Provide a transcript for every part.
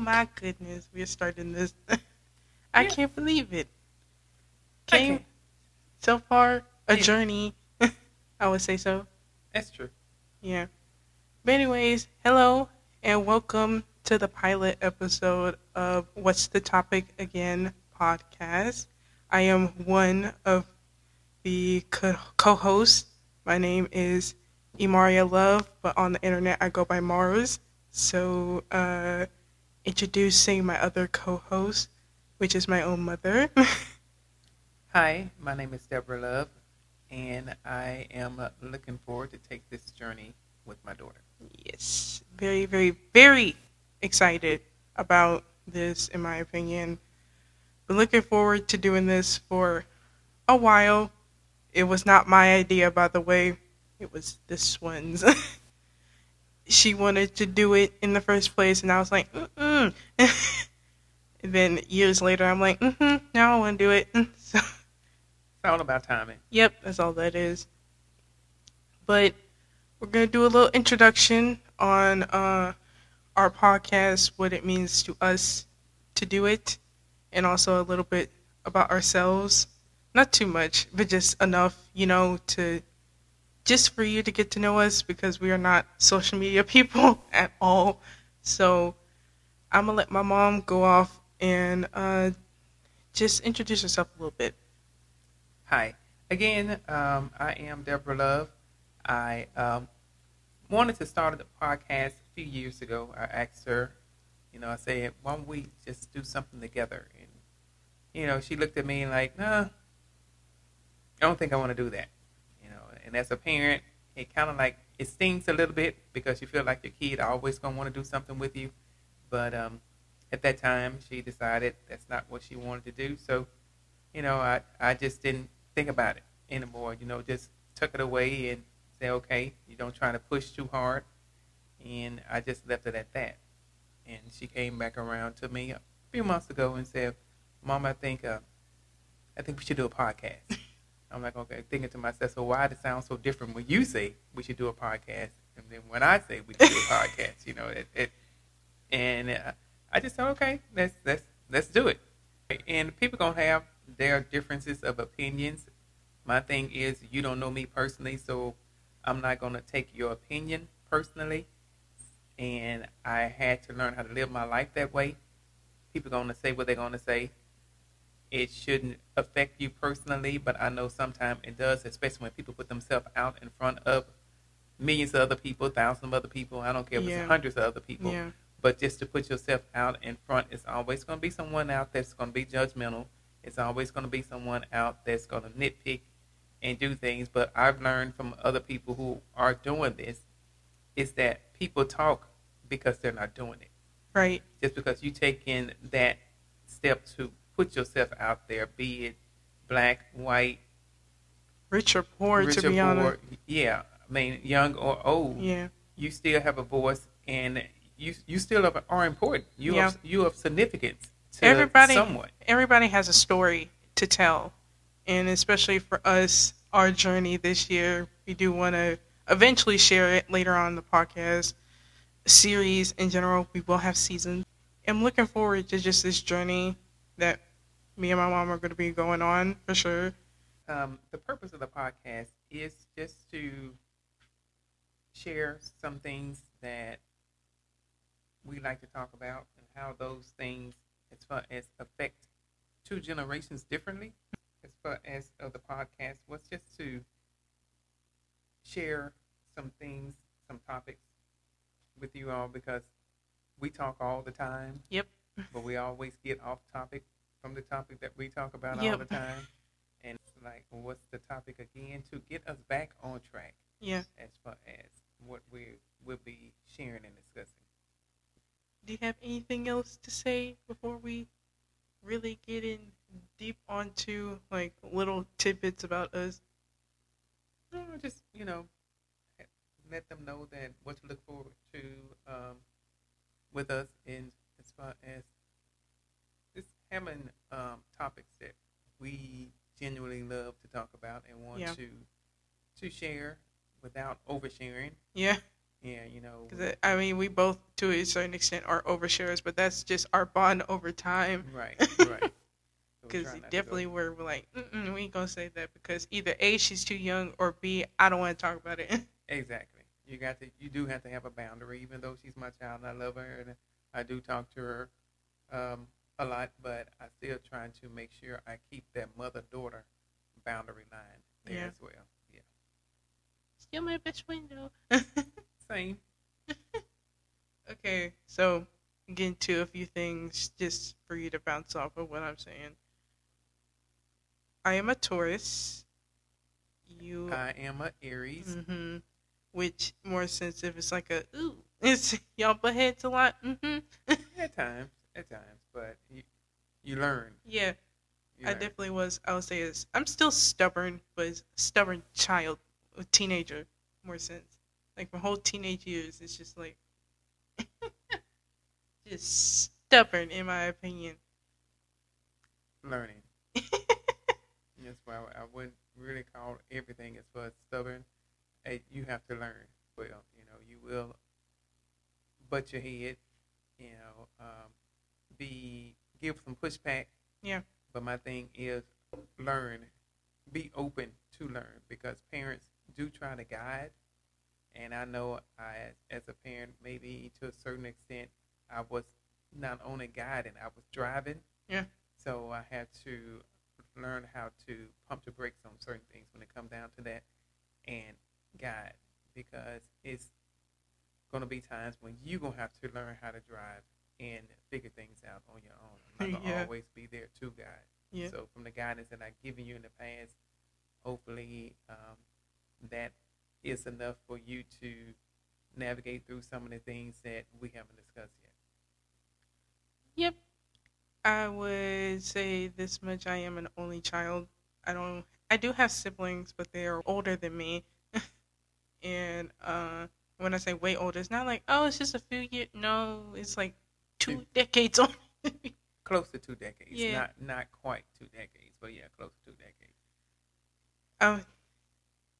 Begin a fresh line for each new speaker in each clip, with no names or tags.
my goodness, we're starting this. I
Yeah.
can't believe it. Came
can't.
so far a
Yeah.
journey. I would say so.
That's true.
Yeah. But anyways, hello and welcome to the pilot episode of What's the Topic Again podcast. I am one of the co- co-hosts. My name is Imaria Love, but on the internet I go by Mars. So, uh, introducing my other co-host, which is my own mother.
Hi, my name is Deborah Love, and I am uh, looking forward to take this journey with my daughter.
yes, very, very, very excited about this, in my opinion. Been looking forward to doing this for a while. It was not my idea, by the way. It was this one's. she wanted to do it in the first place, and I was like, mm and then years later, I'm like, mm-hmm, now I want to do it. So,
It's all about timing.
Yep, that's all that is. But we're gonna do a little introduction on uh, our podcast, what it means to us to do it, and also a little bit about ourselves. Not too much, but just enough, you know, to just for you to get to know us because we are not social media people at all. So I'm gonna let my mom go off and uh, just introduce herself a little bit.
Hi. Again, um, I am Deborah Love. I um, wanted to start the podcast a few years ago. I asked her, you know, I said, why don't we just do something together? And, you know, she looked at me like, nah, I don't think I want to do that. You know, and as a parent, it kind of like, it stings a little bit because you feel like your kid always going to want to do something with you. But um, at that time, she decided that's not what she wanted to do. So, you know, I, I just didn't think about it anymore. You know, just took it away and say, okay, you don't try to push too hard. And I just left it at that. And she came back around to me a few months ago and said, Mom, I think, uh, I think we should do a podcast. I'm like, okay, thinking to myself, so why does it sound so different when you say we should do a podcast and then when I say we should do a podcast? You know, it, it and uh, I just said, okay, let's let's let's do it. And people gonna have their differences of opinions. My thing is, you don't know me personally, so I'm not gonna take your opinion personally. And I had to learn how to live my life that way. People gonna say what they're gonna say. It shouldn't affect you personally, but I know sometimes it does, especially when people put themselves out in front of millions of other people, thousands of other people. I don't care if
Yeah.
it's hundreds of other people
Yeah.
But just to put yourself out in front it's always going to be someone out that's going to be judgmental it's always going to be someone out that's going to nitpick and do things but i've learned from other people who are doing this is that people talk because they're not doing it
Right.
just because you take in that step to put yourself out there be it black white
Rich or poor,
rich
to
or
be
poor
honest.
yeah i mean young or old
Yeah.
you still have a voice and you you still are, are important. You
Yeah.
have you have significance to
Everybody-
someone.
Everybody has a story to tell. And especially for us, our journey this year, we do want to eventually share it later on in the podcast. Series in general, we will have seasons. I'm looking forward to just this journey that me and my mom are going to be going on for sure.
Um, the purpose of the podcast is just to share some things that we like to talk about and how those things, as far as affect two generations differently. As far as of the podcast was just to share some things, some topics with you all because we talk all the time.
Yep.
But we always get off topic from the topic that we talk about all the time. And it's like, what's the topic again? To get us back on track
Yeah.
as far as what we will be sharing and discussing.
Do you have anything else to say before we really get in deep onto like little tidbits about us?
No, just you know, let them know that what to look forward to um, with us, and as far as just having um, topics that we genuinely love to talk about and want
Yeah.
to to share without oversharing.
Yeah.
Yeah, you know.
Because I mean, we both to a certain extent are overshares, but that's just our bond over time.
Right, right.
Because
go-
definitely we're, we're like, we ain't gonna say that because either a she's too young or b I don't want to talk about it.
Exactly. You got to. You do have to have a boundary, even though she's my child and I love her and I do talk to her um, a lot. But I still trying to make sure I keep that mother daughter boundary line there
Yeah.
as well. Yeah.
Still my best friend though.
Same.
okay, so get into a few things just for you to bounce off of what I'm saying. I am a Taurus. You
I am a Aries.
hmm Which more sensitive. It's like a ooh. It's y'all butt heads a lot. hmm
At times, at times, but you you learn.
yeah,
You
I
learn.
definitely was. I would say is I'm still stubborn, but stubborn child, a teenager, more sense. Like my whole teenage years, it's just like just stubborn in my opinion.
learning. That's why I, I wouldn't really call everything as far as stubborn. Hey, you have to learn. Well, you know, you will butt your head. You know, um, be give some pushback.
Yeah.
But my thing is learn. Be open to learn because parents do try to guide. And I know I, as a parent, maybe to a certain extent, I was not only guiding, I was driving.
Yeah.
So I had to learn how to pump the brakes on certain things when it comes down to that and guide because it's going to be times when you're going to have to learn how to drive and figure things out on your own. I'm not going to
Yeah.
always be there to guide.
Yeah.
So from the guidance that I've given you in the past, hopefully um, that is enough for you to navigate through some of the things that we haven't discussed yet.
Yep. I would say this much. I am an only child. I don't. I do have siblings, but they are older than me. and uh, when I say way older, it's not like oh, it's just a few years. No, it's like two decades older.
Close to two decades.
Yeah.
Not not quite two decades, but yeah, close to two decades.
um,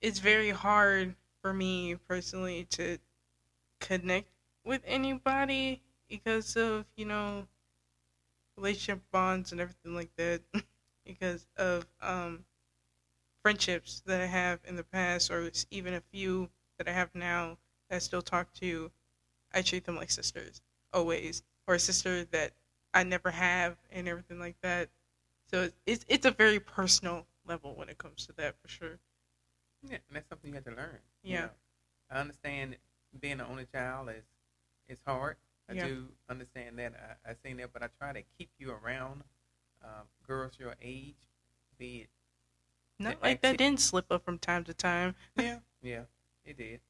it's very hard for me personally to connect with anybody because of you know relationship bonds and everything like that because of um friendships that I have in the past or even a few that I have now that I still talk to I treat them like sisters always or a sister that I never have and everything like that. So it's it's a very personal level when it comes to that for sure
Yeah, and that's something you have to learn. you
Yeah.
know. I understand being an only child is is hard. I
Yeah.
do understand that. I, I seen that, but I try to keep you around um, girls your age, be it
not
The
like that didn't slip up from time to time
yeah, yeah, it did.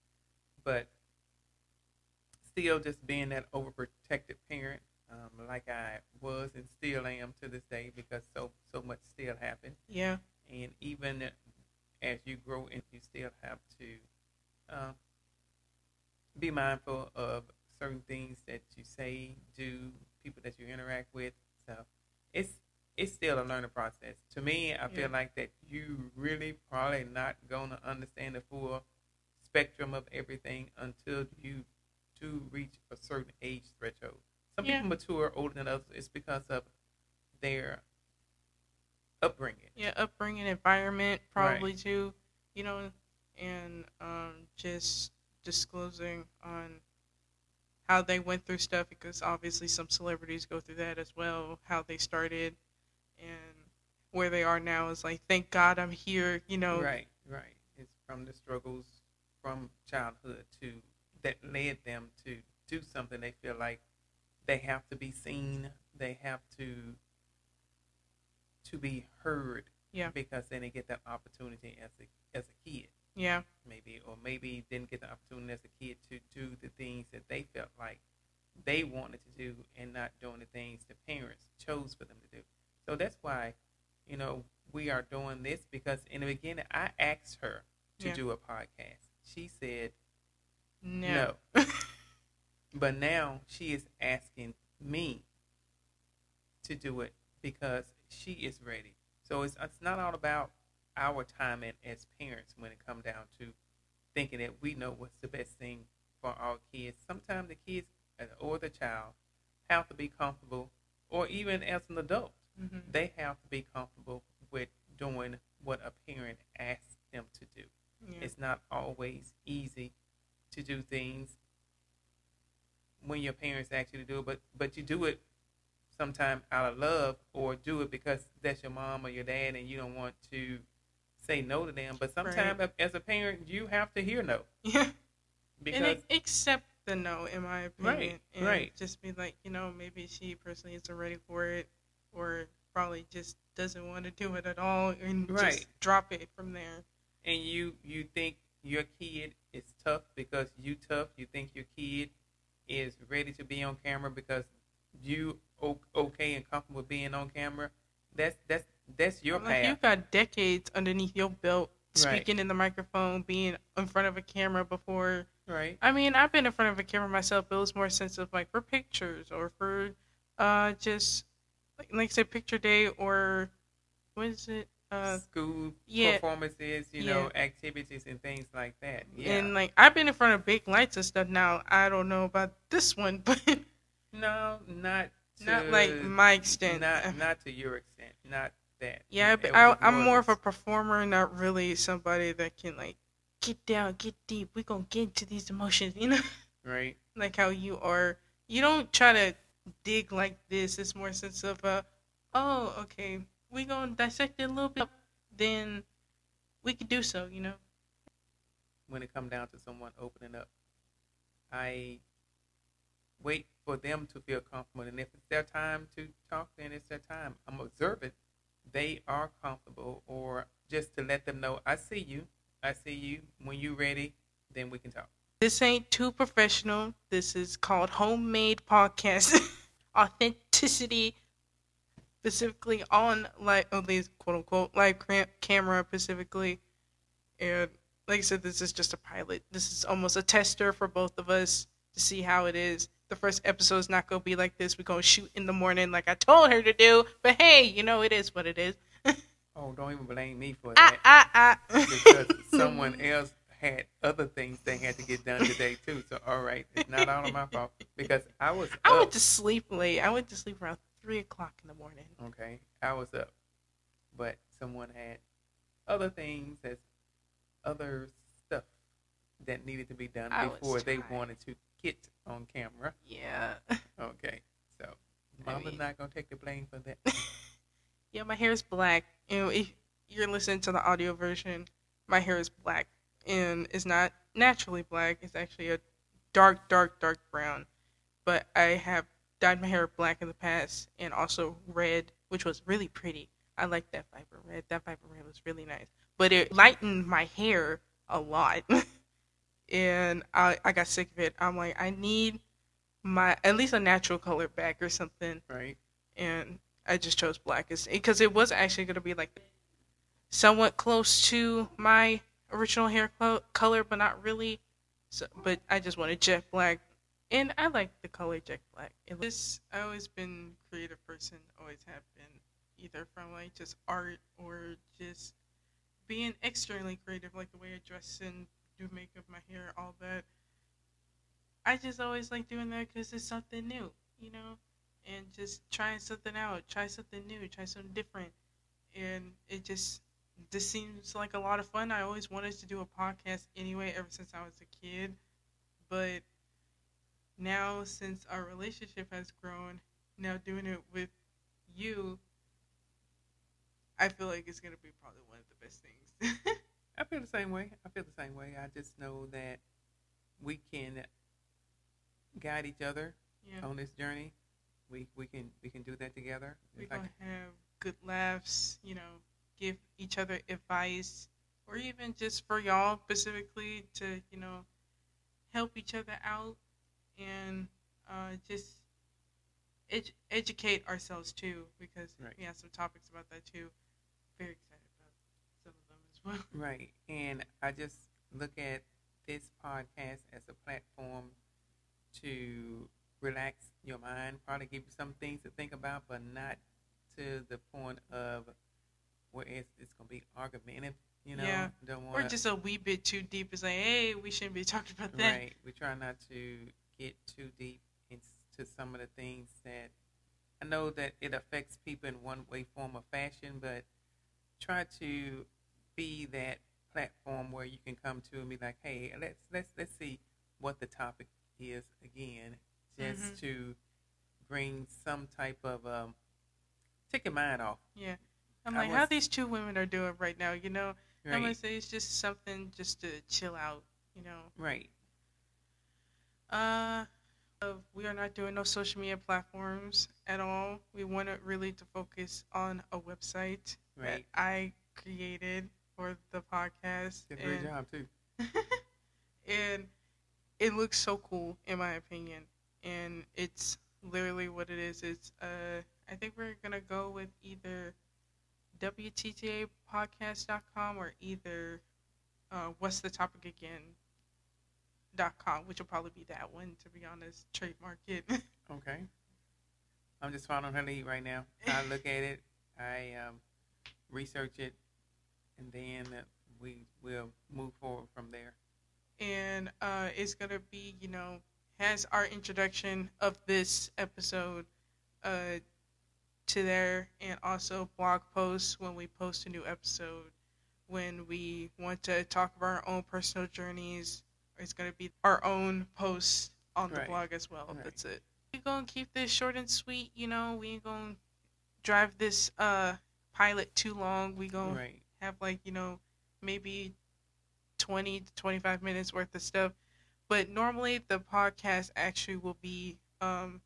But still, just being that overprotected parent, um, like I was and still am to this day, because so so much still happened.
yeah
And even as you grow, and you still have to uh, be mindful of certain things that you say, do, people that you interact with. So it's it's still a learning process. To me, I
Yeah.
feel like that you really probably not gonna understand the full spectrum of everything until you do reach a certain age threshold. Some
Yeah.
people mature older than others. It's because of their upbringing.
yeah upbringing environment probably too you know and um just disclosing on how they went through stuff because obviously some celebrities go through that as well how they started and where they are now is like thank god i'm here you know
Right, right. It's from the struggles from childhood to that led them to do something they feel like they have to be seen, they have to to be heard.
Yeah.
Because then they get that opportunity as a as a kid,
yeah
maybe, or maybe didn't get the opportunity as a kid to do the things that they felt like they wanted to do and not doing the things the parents chose for them to do. So that's why, you know, we are doing this because in the beginning I asked her to
Yeah.
do a podcast. She said
no,
but now she is asking me to do it because she is ready. So it's it's not all about our timing as parents when it comes down to thinking that we know what's the best thing for our kids. Sometimes the kids uh, or the child have to be comfortable, or even as an adult,
Mhm.
they have to be comfortable with doing what a parent asks them to do.
Yeah.
It's not always easy to do things when your parents ask you to do it, but but you do it sometime out of love or do it because that's your mom or your dad and you don't want to say no to them. But sometimes as a parent, you have to hear no
Yeah.
because
and accept the no, in my opinion.
Right,
and
right.
Just be like, you know, maybe she personally isn't ready for it, or probably just doesn't want to do it at all, and
Right.
just drop it from there.
and you you think your kid is tough because you tough. You think your kid is ready to be on camera because you okay and comfortable being on camera. That's that's that's your
like,
path.
you got decades underneath your belt,
Right.
speaking in the microphone, being in front of a camera before.
Right.
I mean, I've been in front of a camera myself, but it was more sense of like for pictures or for uh just like like I said, picture day or what is it? Uh,
School
yeah.
performances, you know, activities and things like that. Yeah.
And like I've been in front of big lights and stuff. Now I don't know about this one, but
no, not to,
not like my extent.
Not not to your extent. Not that.
yeah, but I, I'm more of a performer, not really somebody that can like get down, get deep. We gonna get into these emotions, you know,
right.
like how you are. You don't try to dig like this. It's more sense of uh, oh, okay, we gonna dissect it a little bit. Then we could do so, you know.
when it come down to someone opening up. I wait for them to feel comfortable, and if it's their time to talk, then it's their time. I'm observant. They are comfortable, or just to let them know, I see you. I see you. When you're ready, then we can talk.
This ain't too professional. This is called homemade podcast. Authenticity, specifically on like at least quote unquote live cram- camera specifically. And like I said, this is just a pilot. This is almost a tester for both of us to see how it is. The first episode is not gonna be like this. We're gonna shoot in the morning like I told her to do. But hey, you know it is what it is.
Oh, don't even blame me for
ah
that,
ah ah.
because someone else had other things they had to get done today too. So, all right, it's not all of my fault because I was.
I
up.
went to sleep late. I went to sleep around three o'clock in the morning.
Okay, I was up, but someone had other things as other stuff that needed to be done
I
before they wanted to get on camera.
Yeah.
Okay, so
I
Mama's
mean-
not gonna take the blame for that.
Yeah, my hair is black. You know, if you're listening to the audio version, my hair is black and it's not naturally black. It's actually a dark, dark, dark brown. But I have dyed my hair black in the past and also red, which was really pretty. I like that viper red. That viper red was really nice. But it lightened my hair a lot. and I, I got sick of it. I'm like, I need my at least a natural color back or something
Right?
and I just chose black because it was actually going to be like somewhat close to my original hair clo- color, but not really. So, but I just wanted jet black, and I like the color jet black. It this I always been creative person, always have been, either from like just art or just being externally creative, like the way I dress and do makeup, my hair, all that. I just always like doing that because it's something new, you know and just trying something out, try something new, try something different. And it just this seems like a lot of fun. I always wanted to do a podcast anyway, ever since I was a kid. But now, since our relationship has grown, now doing it with you, I feel like it's gonna be probably one of the best things.
I feel the same way. I feel the same way. I just know that we can guide each other
yeah,
on this journey. We we can we can do that together.
we're
like-
gonna have good laughs. You know, give each other advice, or even just for y'all specifically to you know help each other out and uh, just ed- educate ourselves too because
Right.
we have some topics about that too. Very excited about some of them as well.
Right. And I just look at this podcast as a platform to relax your mind, probably give you some things to think about, but not to the point of where it's, it's going to be argumentative You know,
Yeah.
don't want Or
just a wee bit too deep. It's like, hey, we shouldn't be talking about that.
right. We try not to get too deep into some of the things that I know that it affects people in one way, form, or fashion, but try to be that platform where you can come to and be like, hey, let's let's let's see what the topic is again, just
Mhm.
to bring some type of um, take your mind off.
Yeah. I'm like, how these two women are doing right now, you know? I'm gonna say it's just something just to chill out, you know.
right,
Uh, we are not doing no social media platforms at all. We wanted really to focus on a website that. I created for the podcast.
Did a great
and-
job too.
and it looks so cool in my opinion and it's literally what it is it's uh i think we're gonna go with either wttapodcast.com or either uh what's the topic again dot com which will probably be that one to be honest trademark it
Okay. I'm just following her lead right now. I look at it, I um, research it, and then we will move forward from there.
and uh, it's gonna be you know has our introduction of this episode uh, to there and also blog posts when we post a new episode when we want to talk about our own personal journeys it's gonna be our own posts on the
Right.
blog as well
Right.
that's it we're gonna keep this short and sweet you know we ain't gonna drive this uh pilot too long we gonna
Right.
Have like you know maybe 20 to 25 minutes worth of stuff. But normally the podcast actually will be um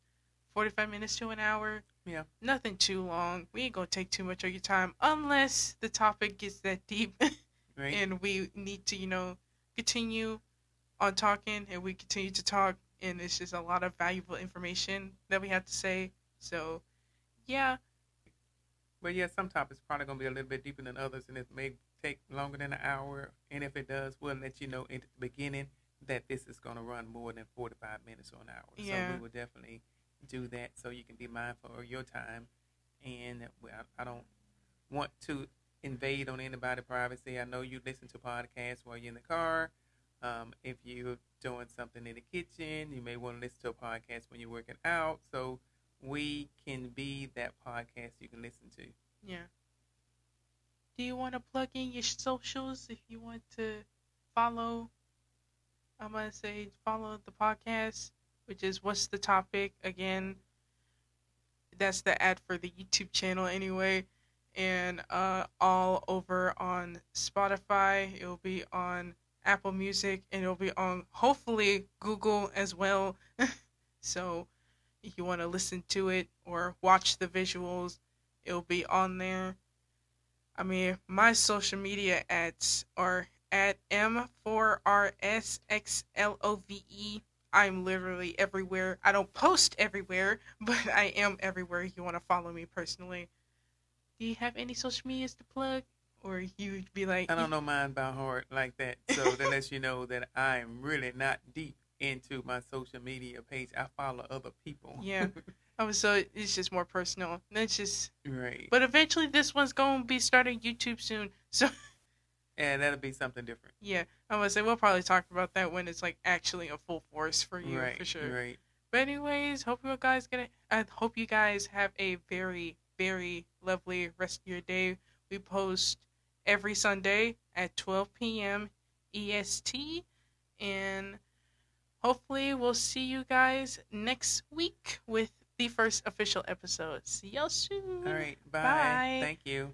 45 minutes to an hour.
Yeah.
nothing too long. We ain't gonna take too much of your time unless the topic gets that deep.
Right.
and we need to you know continue on talking and we continue to talk. And it's just a lot of valuable information that we have to say. So yeah
But yeah, some topics probably gonna be a little bit deeper than others, and it may take longer than an hour. And if it does, we'll let you know at the beginning that this is gonna run more than forty-five minutes or an hour.
Yeah.
So we will definitely do that, so you can be mindful of your time. And I, I don't want to invade on anybody's privacy. I know you listen to podcasts while you're in the car. Um, if you're doing something in the kitchen, you may want to listen to a podcast when you're working out. So we can be that podcast you can listen to.
Yeah. Do you want to plug in your socials if you want to follow? I'm going to say follow the podcast, which is What's the Topic? Again, that's the ad for the YouTube channel anyway. And uh, all over on Spotify. It'll be on Apple Music and it'll be on hopefully Google as well. so if you want to listen to it or watch the visuals, it'll be on there. I mean, my social media ads are at M4RSXLOVE. I'm literally everywhere. I don't post everywhere, but I am everywhere if you want to follow me personally. Do you have any social medias to plug? Or you'd be like,
I don't know mine by heart like that. So that lets you know that I'm really not deep into my social media page. I follow other people.
Yeah. Oh, so it's just more personal. That's just,
right.
but eventually this one's going to be starting YouTube soon. So
and that'll be something different.
yeah, I'm gonna say we'll probably talk about that when it's like actually a full force for you
right.
for sure.
Right.
But anyways, hope you guys get it. I hope you guys have a very very lovely rest of your day. We post every Sunday at 12 p.m. EST, and hopefully we'll see you guys next week with the first official episode. See y'all soon.
All right. Bye.
Bye.
Thank you.